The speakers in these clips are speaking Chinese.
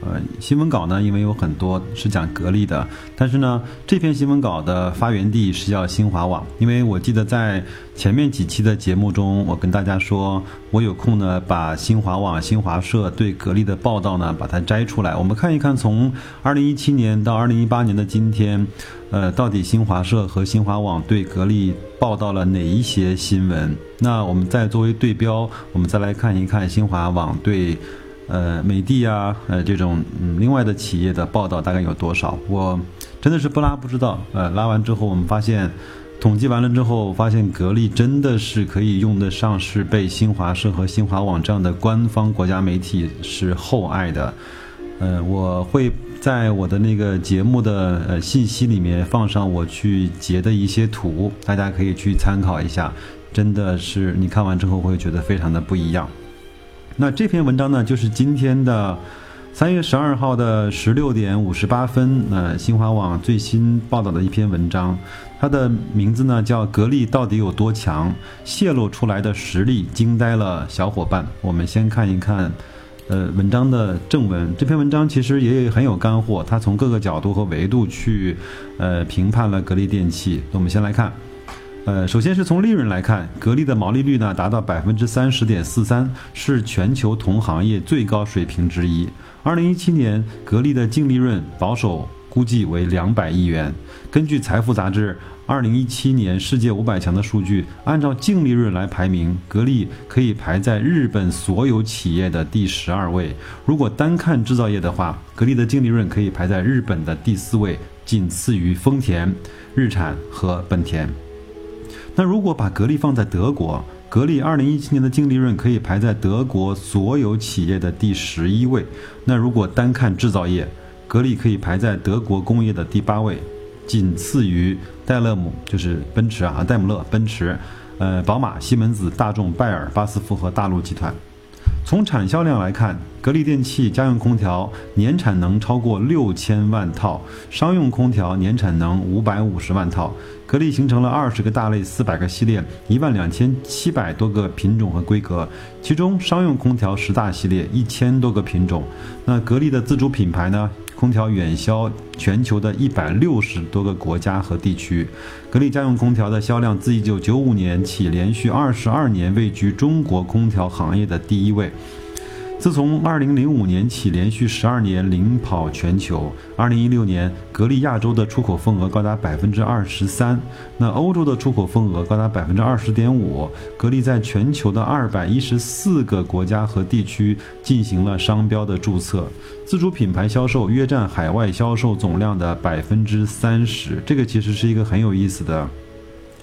呃，新闻稿呢，因为有很多是讲格力的，但是呢，这篇新闻稿的发源地是叫新华网，因为我记得在前面几期的节目中，我跟大家说，我有空呢，把新华网、新华社对格力的报道呢，把它摘出来，我们看一看，从二零一七年到二零一八年的今天，呃，到底新华社和新华网对格力报道了哪一些新闻？那我们再作为对标，我们再来看一看新华网对。呃，美的呀，呃，这种嗯，另外的企业的报道大概有多少？我真的是不拉不知道。呃，拉完之后，我们发现，统计完了之后，发现格力真的是可以用得上，是被新华社和新华网这样的官方国家媒体是厚爱的。呃，我会在我的那个节目的呃信息里面放上我去截的一些图，大家可以去参考一下。真的是你看完之后会觉得非常的不一样。那这篇文章呢，就是今天的三月十二号的十六点五十八分，呃，新华网最新报道的一篇文章，它的名字呢叫《格力到底有多强？泄露出来的实力惊呆了小伙伴》。我们先看一看，呃，文章的正文。这篇文章其实也很有干货，它从各个角度和维度去，呃，评判了格力电器。我们先来看。呃，首先是从利润来看，格力的毛利率呢达到百分之三十点四三，是全球同行业最高水平之一。二零一七年，格力的净利润保守估计为两百亿元。根据财富杂志二零一七年世界五百强的数据，按照净利润来排名，格力可以排在日本所有企业的第十二位。如果单看制造业的话，格力的净利润可以排在日本的第四位，仅次于丰田、日产和本田。那如果把格力放在德国，格力二零一七年的净利润可以排在德国所有企业的第十一位。那如果单看制造业，格力可以排在德国工业的第八位，仅次于戴勒姆，就是奔驰啊，戴姆勒、奔驰，呃，宝马、西门子、大众、拜耳、巴斯夫和大陆集团。从产销量来看，格力电器家用空调年产能超过六千万套，商用空调年产能五百五十万套。格力形成了二十个大类、四百个系列、一万两千七百多个品种和规格，其中商用空调十大系列一千多个品种。那格力的自主品牌呢？空调远销全球的一百六十多个国家和地区，格力家用空调的销量自一九九五年起连续二十二年位居中国空调行业的第一位。自从二零零五年起，连续十二年领跑全球。二零一六年，格力亚洲的出口份额高达百分之二十三，那欧洲的出口份额高达百分之二十点五。格力在全球的二百一十四个国家和地区进行了商标的注册，自主品牌销售约占海外销售总量的百分之三十。这个其实是一个很有意思的。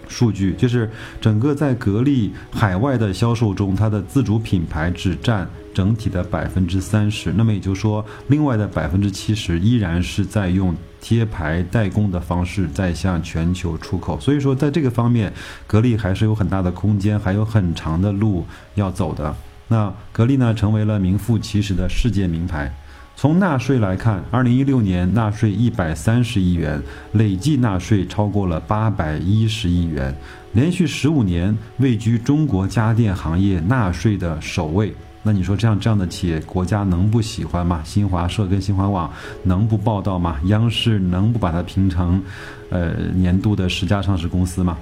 数据就是整个在格力海外的销售中，它的自主品牌只占整体的百分之三十。那么也就是说，另外的百分之七十依然是在用贴牌代工的方式在向全球出口。所以说，在这个方面，格力还是有很大的空间，还有很长的路要走的。那格力呢，成为了名副其实的世界名牌。从纳税来看，二零一六年纳税一百三十亿元，累计纳税超过了八百一十亿元，连续十五年位居中国家电行业纳税的首位。那你说这样这样的企业，国家能不喜欢吗？新华社跟新华网能不报道吗？央视能不把它评成，呃，年度的十佳上市公司吗？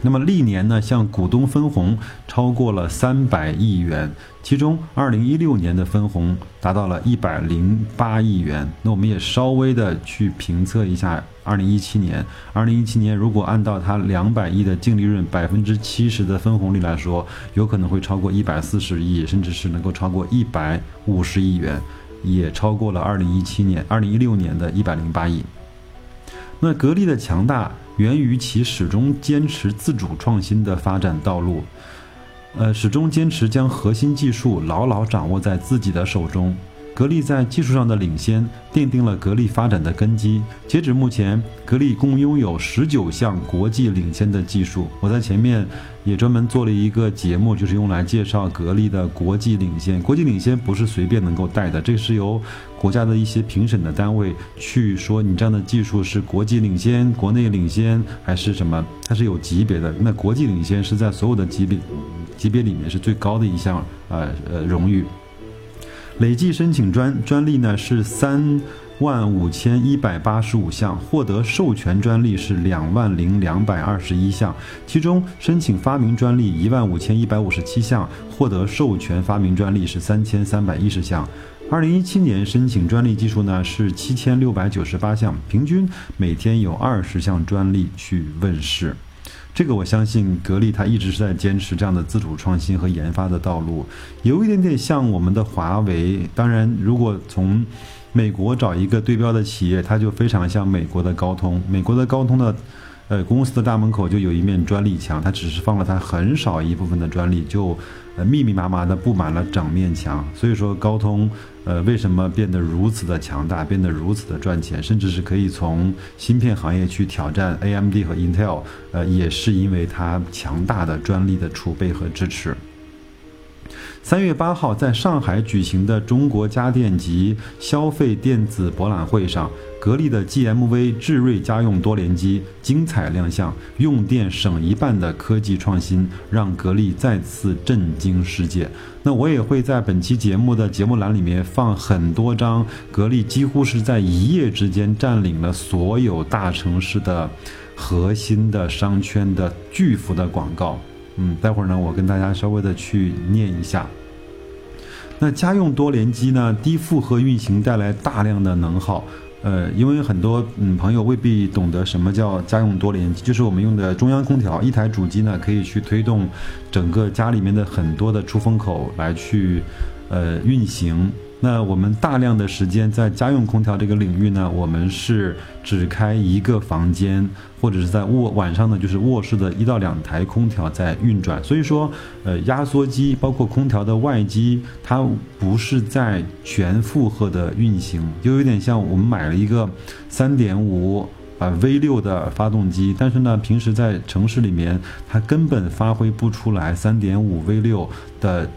那么历年呢，向股东分红超过了三百亿元，其中二零一六年的分红达到了一百零八亿元。那我们也稍微的去评测一下二零一七年，二零一七年如果按照它两百亿的净利润，百分之七十的分红率来说，有可能会超过一百四十亿，甚至是能够超过一百五十亿元，也超过了二零一七年、二零一六年的一百零八亿。那格力的强大。源于其始终坚持自主创新的发展道路，呃，始终坚持将核心技术牢牢掌握在自己的手中。格力在技术上的领先，奠定了格力发展的根基。截止目前，格力共拥有十九项国际领先的技术。我在前面也专门做了一个节目，就是用来介绍格力的国际领先。国际领先不是随便能够带的，这是由国家的一些评审的单位去说你这样的技术是国际领先、国内领先还是什么，它是有级别的。那国际领先是在所有的级别级别里面是最高的一项呃呃荣誉。累计申请专专利呢是三万五千一百八十五项，获得授权专利是两万零两百二十一项，其中申请发明专利一万五千一百五十七项，获得授权发明专利是三千三百一十项。二零一七年申请专利技术呢是七千六百九十八项，平均每天有二十项专利去问世。这个我相信，格力它一直是在坚持这样的自主创新和研发的道路，有一点点像我们的华为。当然，如果从美国找一个对标的企业，它就非常像美国的高通。美国的高通的，呃，公司的大门口就有一面专利墙，它只是放了它很少一部分的专利，就呃密密麻麻的布满了整面墙。所以说，高通。呃，为什么变得如此的强大，变得如此的赚钱，甚至是可以从芯片行业去挑战 AMD 和 Intel？呃，也是因为它强大的专利的储备和支持。三月八号，在上海举行的中国家电及消费电子博览会上，格力的 GMV 智瑞家用多联机精彩亮相，用电省一半的科技创新，让格力再次震惊世界。那我也会在本期节目的节目栏里面放很多张格力几乎是在一夜之间占领了所有大城市的核心的商圈的巨幅的广告。嗯，待会儿呢，我跟大家稍微的去念一下。那家用多联机呢，低负荷运行带来大量的能耗。呃，因为很多嗯朋友未必懂得什么叫家用多联机，就是我们用的中央空调，一台主机呢可以去推动整个家里面的很多的出风口来去呃运行。那我们大量的时间在家用空调这个领域呢，我们是只开一个房间，或者是在卧晚上呢，就是卧室的一到两台空调在运转。所以说，呃，压缩机包括空调的外机，它不是在全负荷的运行，就有点像我们买了一个三点五啊 V 六的发动机，但是呢，平时在城市里面，它根本发挥不出来三点五 V 六的。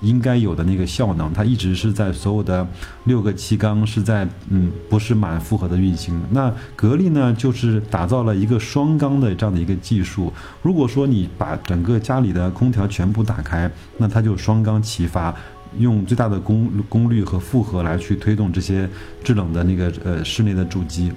应该有的那个效能，它一直是在所有的六个气缸是在嗯不是满负荷的运行。那格力呢，就是打造了一个双缸的这样的一个技术。如果说你把整个家里的空调全部打开，那它就双缸齐发，用最大的功功率和负荷来去推动这些制冷的那个呃室内的主机。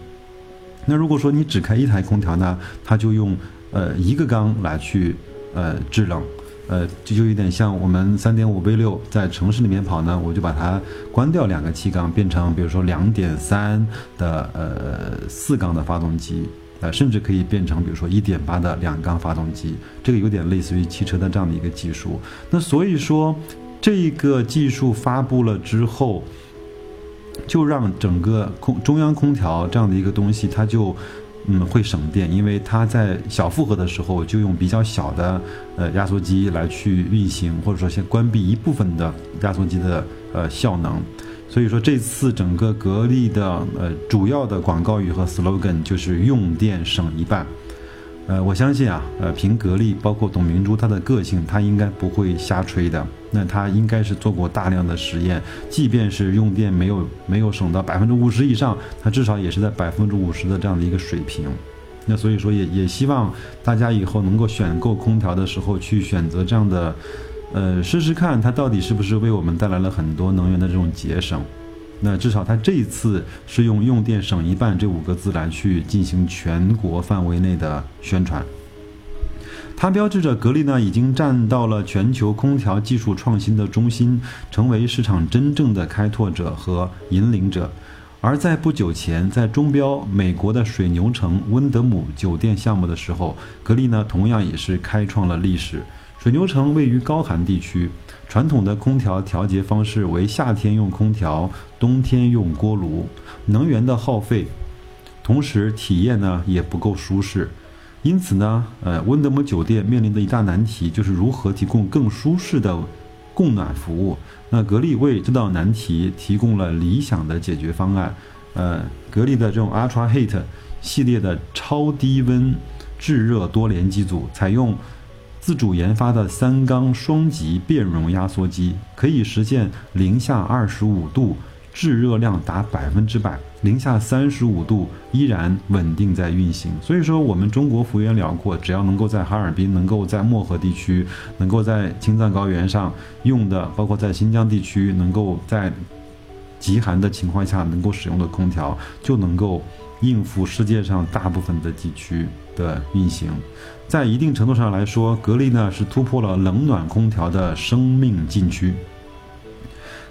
那如果说你只开一台空调呢，它就用呃一个缸来去呃制冷。呃，这就有点像我们三点五 V 六在城市里面跑呢，我就把它关掉两个气缸，变成比如说两点三的呃四缸的发动机，呃，甚至可以变成比如说一点八的两缸发动机，这个有点类似于汽车的这样的一个技术。那所以说，这个技术发布了之后，就让整个空中央空调这样的一个东西，它就。嗯，会省电，因为它在小负荷的时候就用比较小的呃压缩机来去运行，或者说先关闭一部分的压缩机的呃效能。所以说这次整个格力的呃主要的广告语和 slogan 就是用电省一半。呃，我相信啊，呃，凭格力，包括董明珠她的个性，她应该不会瞎吹的。那她应该是做过大量的实验，即便是用电没有没有省到百分之五十以上，它至少也是在百分之五十的这样的一个水平。那所以说，也也希望大家以后能够选购空调的时候去选择这样的，呃，试试看它到底是不是为我们带来了很多能源的这种节省。那至少它这一次是用“用电省一半”这五个字来去进行全国范围内的宣传，它标志着格力呢已经站到了全球空调技术创新的中心，成为市场真正的开拓者和引领者。而在不久前，在中标美国的水牛城温德姆酒店项目的时候，格力呢同样也是开创了历史。水牛城位于高寒地区。传统的空调调节方式为夏天用空调，冬天用锅炉，能源的耗费，同时体验呢也不够舒适。因此呢，呃，温德姆酒店面临的一大难题就是如何提供更舒适的供暖服务。那格力为这道难题提供了理想的解决方案。呃，格力的这种 Ultra Heat 系列的超低温制热多联机组，采用自主研发的三缸双级变容压缩机，可以实现零下二十五度。制热量达百分之百，零下三十五度依然稳定在运行。所以说，我们中国幅员辽阔，只要能够在哈尔滨、能够在漠河地区、能够在青藏高原上用的，包括在新疆地区能够在极寒的情况下能够使用的空调，就能够应付世界上大部分的地区的运行。在一定程度上来说，格力呢是突破了冷暖空调的生命禁区。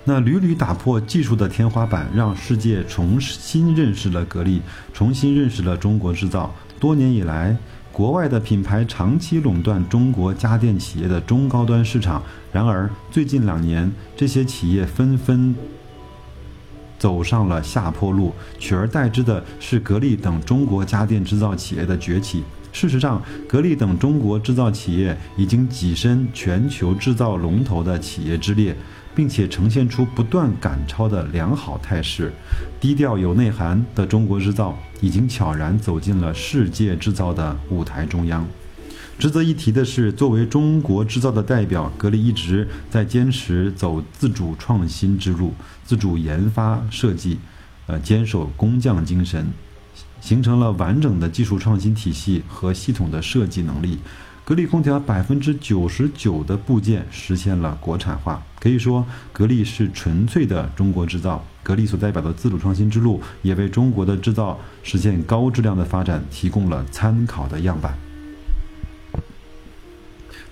那屡屡打破技术的天花板，让世界重新认识了格力，重新认识了中国制造。多年以来，国外的品牌长期垄断中国家电企业的中高端市场。然而，最近两年，这些企业纷纷走上了下坡路，取而代之的是格力等中国家电制造企业的崛起。事实上，格力等中国制造企业已经跻身全球制造龙头的企业之列。并且呈现出不断赶超的良好态势，低调有内涵的中国制造已经悄然走进了世界制造的舞台中央。值得一提的是，作为中国制造的代表，格力一直在坚持走自主创新之路，自主研发设计，呃，坚守工匠精神，形成了完整的技术创新体系和系统的设计能力。格力空调百分之九十九的部件实现了国产化，可以说格力是纯粹的中国制造。格力所代表的自主创新之路，也为中国的制造实现高质量的发展提供了参考的样板。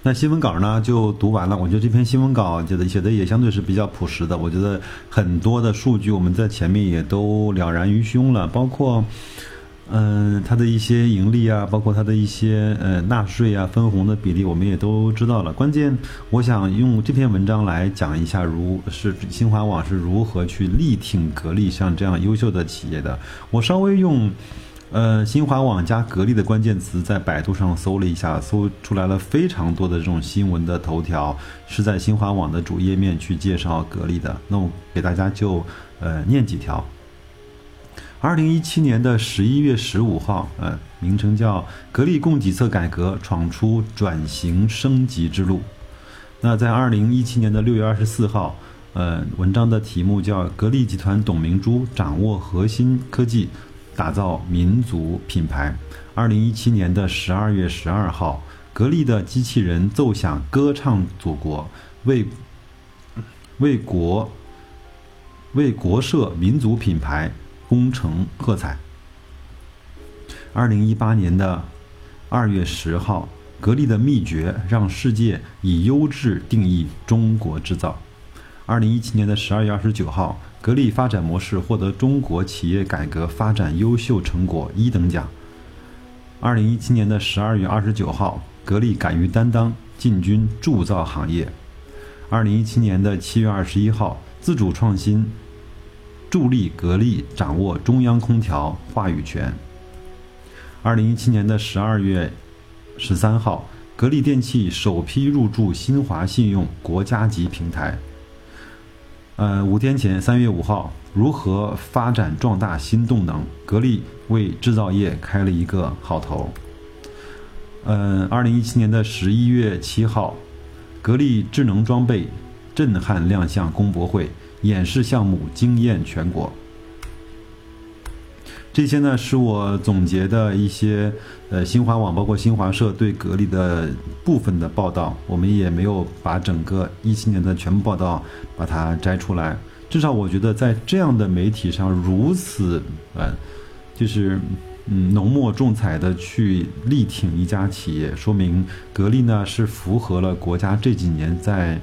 那新闻稿呢就读完了，我觉得这篇新闻稿写的写的也相对是比较朴实的。我觉得很多的数据我们在前面也都了然于胸了，包括。嗯，它的一些盈利啊，包括它的一些呃纳税啊、分红的比例，我们也都知道了。关键，我想用这篇文章来讲一下，如是新华网是如何去力挺格力像这样优秀的企业的。我稍微用呃新华网加格力的关键词在百度上搜了一下，搜出来了非常多的这种新闻的头条，是在新华网的主页面去介绍格力的。那我给大家就呃念几条。二零一七年的十一月十五号，呃，名称叫《格力供给侧改革闯出转型升级之路》。那在二零一七年的六月二十四号，呃，文章的题目叫《格力集团董明珠掌握核心科技，打造民族品牌》。二零一七年的十二月十二号，格力的机器人奏响歌唱祖国，为为国为国设民族品牌。功成喝彩。二零一八年的二月十号，格力的秘诀让世界以优质定义中国制造。二零一七年的十二月二十九号，格力发展模式获得中国企业改革发展优秀成果一等奖。二零一七年的十二月二十九号，格力敢于担当，进军铸造行业。二零一七年的七月二十一号，自主创新。助力格力掌握中央空调话语权。二零一七年的十二月十三号，格力电器首批入驻新华信用国家级平台。呃，五天前，三月五号，如何发展壮大新动能？格力为制造业开了一个好头。嗯，二零一七年的十一月七号，格力智能装备震撼亮相工博会。演示项目惊艳全国，这些呢是我总结的一些呃新华网包括新华社对格力的部分的报道，我们也没有把整个一七年的全部报道把它摘出来。至少我觉得在这样的媒体上如此呃，就是嗯浓墨重彩的去力挺一家企业，说明格力呢是符合了国家这几年在。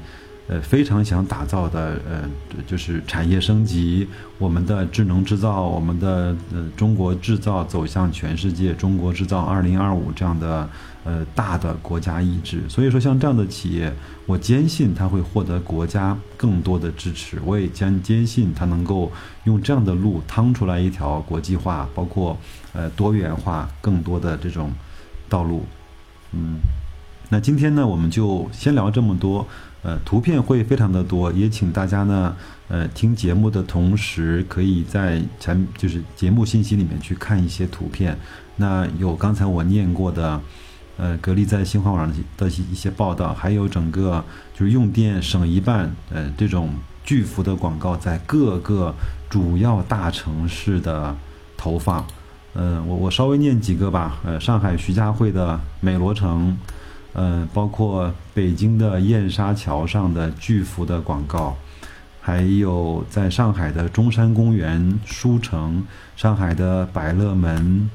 呃，非常想打造的，呃，就是产业升级，我们的智能制造，我们的呃中国制造走向全世界，中国制造二零二五这样的呃大的国家意志。所以说，像这样的企业，我坚信它会获得国家更多的支持。我也将坚信它能够用这样的路趟出来一条国际化，包括呃多元化更多的这种道路。嗯，那今天呢，我们就先聊这么多。呃，图片会非常的多，也请大家呢，呃，听节目的同时，可以在产就是节目信息里面去看一些图片。那有刚才我念过的，呃，格力在新华网的一些报道，还有整个就是用电省一半，呃，这种巨幅的广告在各个主要大城市的投放。嗯，我我稍微念几个吧。呃，上海徐家汇的美罗城。嗯，包括北京的燕莎桥上的巨幅的广告，还有在上海的中山公园、书城、上海的百乐门、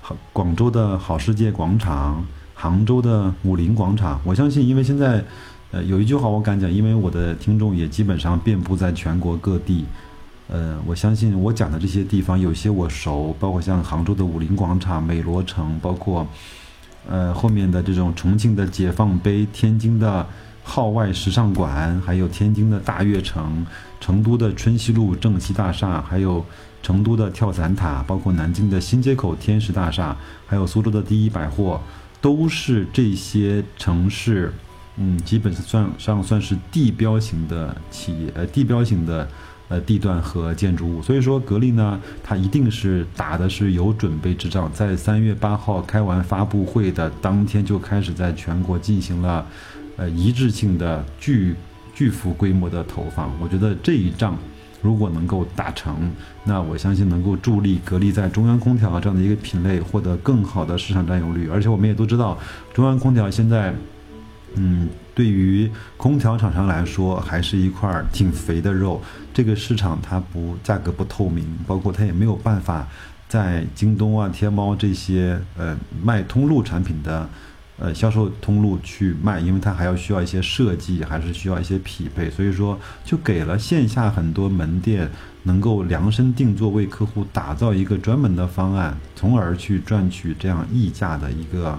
好广州的好世界广场、杭州的武林广场。我相信，因为现在，呃，有一句话我敢讲，因为我的听众也基本上遍布在全国各地。呃，我相信我讲的这些地方，有些我熟，包括像杭州的武林广场、美罗城，包括。呃，后面的这种重庆的解放碑、天津的号外时尚馆，还有天津的大悦城、成都的春熙路正熙大厦，还有成都的跳伞塔，包括南京的新街口天石大厦，还有苏州的第一百货，都是这些城市，嗯，基本上算上算是地标型的企业，呃，地标型的。呃，地段和建筑物，所以说格力呢，它一定是打的是有准备之仗，在三月八号开完发布会的当天就开始在全国进行了，呃，一致性的巨巨幅规模的投放。我觉得这一仗如果能够打成，那我相信能够助力格力在中央空调这样的一个品类获得更好的市场占有率。而且我们也都知道，中央空调现在。嗯，对于空调厂商来说，还是一块挺肥的肉。这个市场它不价格不透明，包括它也没有办法在京东啊、天猫这些呃卖通路产品的呃销售通路去卖，因为它还要需要一些设计，还是需要一些匹配。所以说，就给了线下很多门店能够量身定做，为客户打造一个专门的方案，从而去赚取这样溢价的一个。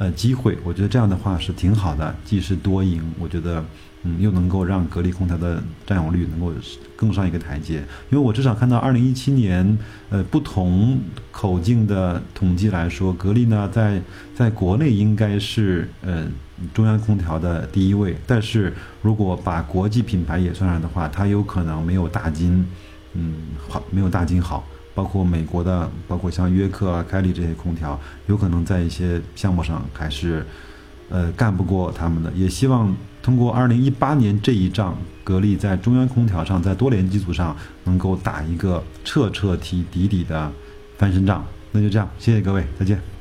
呃，机会，我觉得这样的话是挺好的，既是多赢，我觉得，嗯，又能够让格力空调的占有率能够更上一个台阶。因为我至少看到二零一七年，呃，不同口径的统计来说，格力呢在在国内应该是呃中央空调的第一位，但是如果把国际品牌也算上的话，它有可能没有大金，嗯，好，没有大金好。包括美国的，包括像约克啊、开利这些空调，有可能在一些项目上还是，呃，干不过他们的。也希望通过二零一八年这一仗，格力在中央空调上，在多联机组上能够打一个彻彻底底的翻身仗。那就这样，谢谢各位，再见。